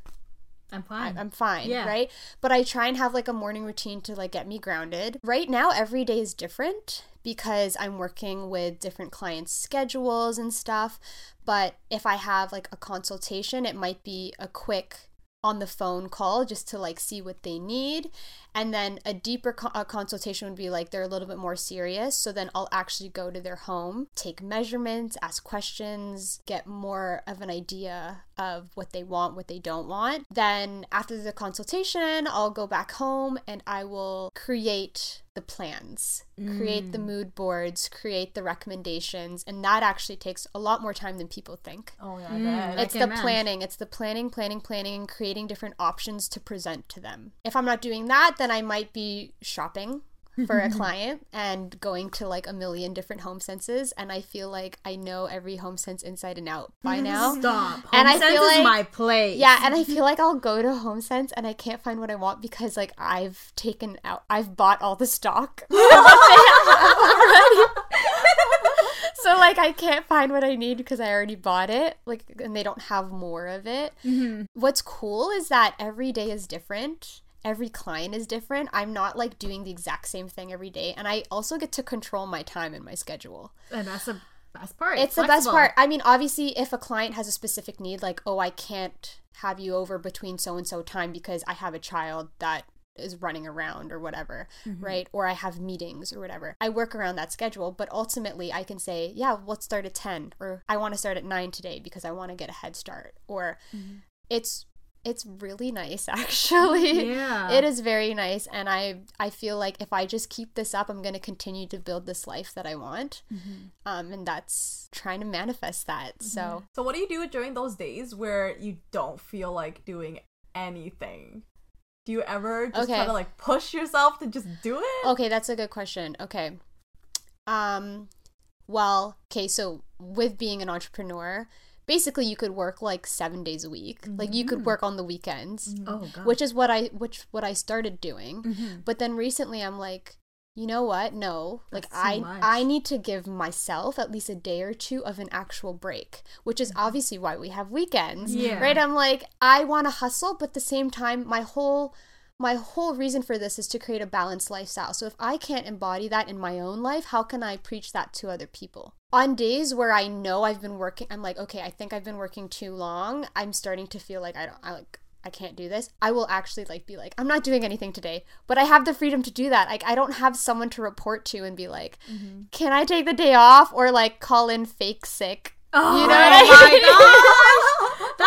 I'm fine. I'm fine, Yeah. right? But I try and have like a morning routine to like get me grounded. Right now, every day is different because I'm working with different clients' schedules and stuff. But if I have like a consultation, it might be a quick on the phone call just to like see what they need and then a deeper co- a consultation would be like they're a little bit more serious so then i'll actually go to their home take measurements ask questions get more of an idea of what they want what they don't want then after the consultation i'll go back home and i will create the plans create the mood boards create the recommendations and that actually takes a lot more time than people think. Oh yeah, I Mm, it's can the imagine. planning it's the planning planning planning and creating different options to present to them. If i'm not doing that then i might be shopping for a [laughs] client and going to like a million different home senses and i feel like i know every home sense inside and out by [laughs] now. Stop. And Home I feel Sense is like- my place. yeah and i feel like i'll go to home sense and i can't find what i want because like i've taken out i've bought all the stock [laughs] so like i can't find what i need because i already bought it like and they don't have more of it. Mm-hmm. What's cool is that every day is different every client is different i'm not like doing the exact same thing every day and i also get to control my time and my schedule And that's the best part. it's the best part. I mean, obviously, if a client has a specific need, like, oh, I can't have you over between so and so time because I have a child that is running around or whatever, mm-hmm. right? Or I have meetings or whatever. I work around that schedule, but ultimately I can say, yeah, let's start at 10 or I want to start at 9 today because I want to get a head start or mm-hmm. it's it's really nice [laughs] actually. Yeah. It is very nice and I I feel like if I just keep this up I'm going to continue to build this life that I want. Um and that's trying to manifest that. So So what do you do during those days where you don't feel like doing anything? Do you ever just try Okay. to like push yourself to just do it? Okay, that's a good question. Okay. Um well, okay, so with being an entrepreneur, basically you could work like 7 days a week. Like you could work on the weekends, oh god. which is what I which what I started doing. Mm-hmm. But then recently I'm like, you know what? No. Like That's too I much. I need to give myself at least a day or two of an actual break, which is obviously why we have weekends. Mm-hmm. Yeah. Right? I'm like I want to hustle, but at the same time my whole my whole reason for this is to create a balanced lifestyle. So if I can't embody that in my own life, how can I preach that to other people? On days where I know I've been working, I'm like, okay, I think I've been working too long. I'm starting to feel like I don't I like I can't do this. I will actually like be like, I'm not doing anything today, but I have the freedom to do that. Like I don't have someone to report to and be like, mm-hmm. can I take the day off or like call in fake sick? Oh You know what I my mean?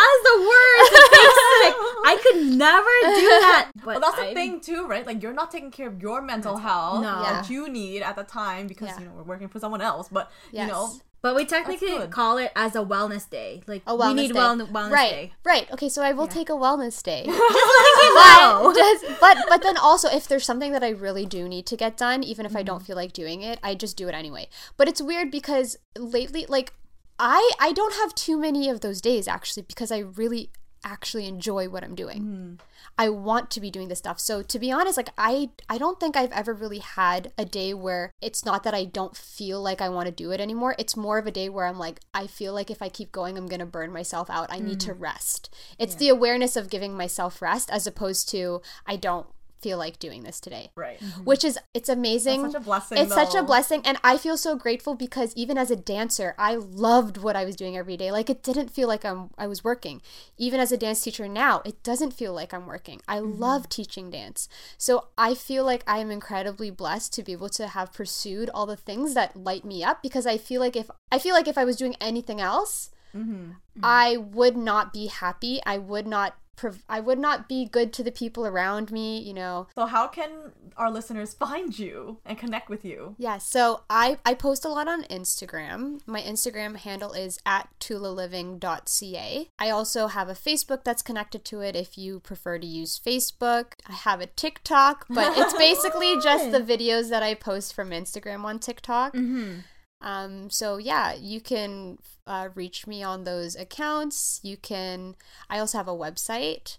Gosh. That is the worst. It makes sick. I could never do that. But Well, that's the thing too, right? Like you're not taking care of your mental health No. that you need at the time because Yeah. you know we're working for someone else. But you know, But we technically call it as a wellness day. Like A wellness we need day. well- wellness right, day. Right. Okay, so I will take a wellness day. [laughs] know. but, [laughs] just, but but then also if there's something that I really do need to get done, even if I don't mm-hmm. feel like doing it, I just do it anyway. But it's weird because lately like I I don't have too many of those days actually because I really actually enjoy what I'm doing. Mm-hmm. I want to be doing this stuff. So to be honest, like I I don't think I've ever really had a day where it's not that I don't feel like I want to do it anymore. It's more of a day where I'm like I feel like if I keep going I'm going to burn myself out. I need to mm. rest. It's the awareness of giving myself rest as opposed to I don't feel like doing this today. right? Which is it's amazing. That's such a blessing. It's such a blessing and I feel so grateful because even as a dancer, I loved what I was doing every day. Like it didn't feel like I'm I was working. Even as a dance teacher now, it doesn't feel like I'm working. I Mm-hmm. love teaching dance. So I feel like I am incredibly blessed to be able to have pursued all the things that light me up because I feel like if I feel like if I was doing anything else, Mm-hmm. I would not be happy. I would not prov- I would not be good to the people around me, you know. So how can our listeners find you and connect with you? Yeah, so I, I post a lot on Instagram. My Instagram handle is at tulaliving.ca. I also have a Facebook that's connected to it if you prefer to use Facebook. I have a TikTok, but it's [laughs] basically just the videos that I post from Instagram on TikTok. Mm-hmm. Um, so yeah, you can uh, reach me on those accounts. You can. I also have a website.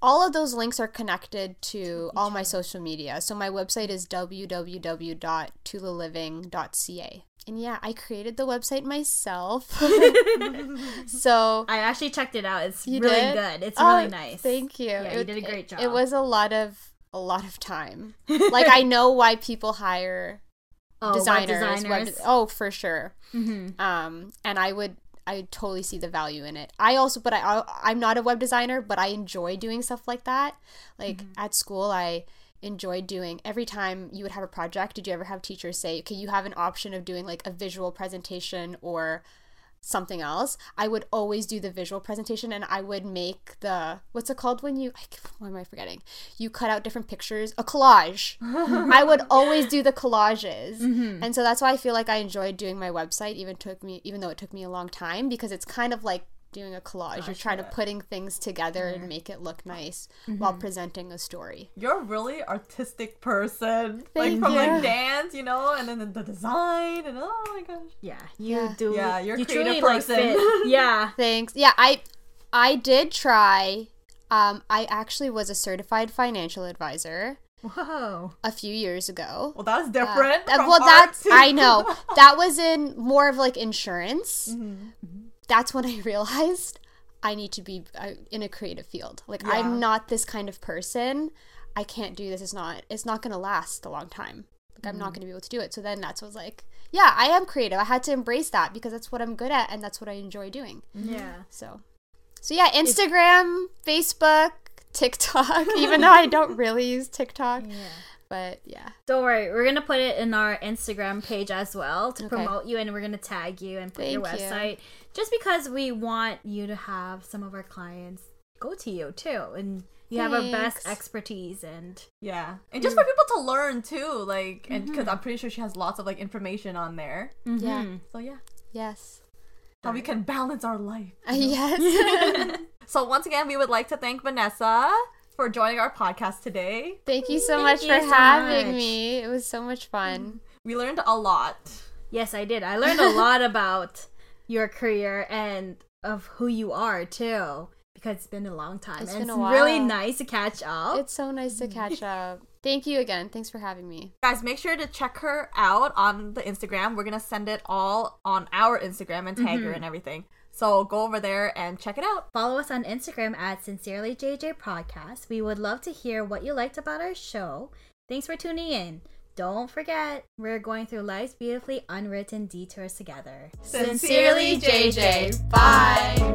All of those links are connected to all my social media. So my website is www.tulaliving.ca. And yeah, I created the website myself. [laughs] so I actually checked it out. It's really did? good. It's Oh, really nice. Thank you. Yeah, you did a great it- job. It was a lot of a lot of time. [laughs] like I know why people hire oh, web designers. web de- oh, for sure. Mhm. Um, and I would, I totally see the value in it. I also, but I, I'm not a web designer, but I enjoy doing stuff like that. Like at school, I enjoyed doing every time you would have a project. Did you ever have teachers say, okay, you have an option of doing like a visual presentation or something else i would always do the visual presentation and i would make the what's it called when you why am i forgetting? You cut out different pictures a collage. I would always do the collages. Mm-hmm. And so that's why i feel like i enjoyed doing my website even took me even though it took me a long time because it's kind of like doing a collage you're trying to putting things together and make it look nice while presenting a story You're a really artistic person. Thank like from you. like dance, you know, and then the design and oh my gosh. Yeah, you Yeah. do. Yeah, you're a you creative truly like person. fit. [laughs] Yeah. Thanks. Yeah, I I did try. Um, I actually was a certified financial advisor Whoa. a few years ago. Well, that's different. Uh, from well, art that's to- I know [laughs] that was in more of like insurance. Mm-hmm. That's when I [laughs] realized I need to be uh, in a creative field. Like Yeah. I'm not this kind of person. I can't do this. It's not. It's not gonna last a long time. Like I'm not Mm-hmm. gonna be able to do it. So then that's was like, yeah, I am creative. I had to embrace that because that's what I'm good at and that's what I enjoy doing. Yeah. So, so yeah, Instagram, Facebook, [laughs] TikTok. even though I don't really use TikTok, Yeah. But yeah. Don't worry, we're gonna put it in our Instagram page as well to Okay. promote you, and we're gonna tag you and put your Thank you. website, just because we want you to have some of our clients go to you too, and you have a best expertise and Yeah, and just for people to learn too, like, and Mm-hmm. because I'm pretty sure she has lots of like information on there. Yeah. Mhm. So yeah, Yes. how we can balance our life. Uh, [laughs] yes. [laughs] [laughs] So once again, we would like to thank Vanessa for joining our podcast today. Thank you so Thank much you for so having much. me. It was so much fun. We learned a lot. Yes, I did. I learned a [laughs] lot about your career and of who you are too, because it's been a long time. It's and been it's a really nice to catch up. It's so nice to catch [laughs] up. Thank you again. Thanks for having me. Guys, make sure to check her out on the Instagram. We're gonna send it all on our Instagram and tag her mm-hmm. and everything. So go over there and check it out. Follow us on Instagram at Sincerely JJ Podcast. We would love to hear what you liked about our show. Thanks for tuning in. Don't forget, we're going through life's beautifully unwritten detours together. Sincerely, JJ. Bye.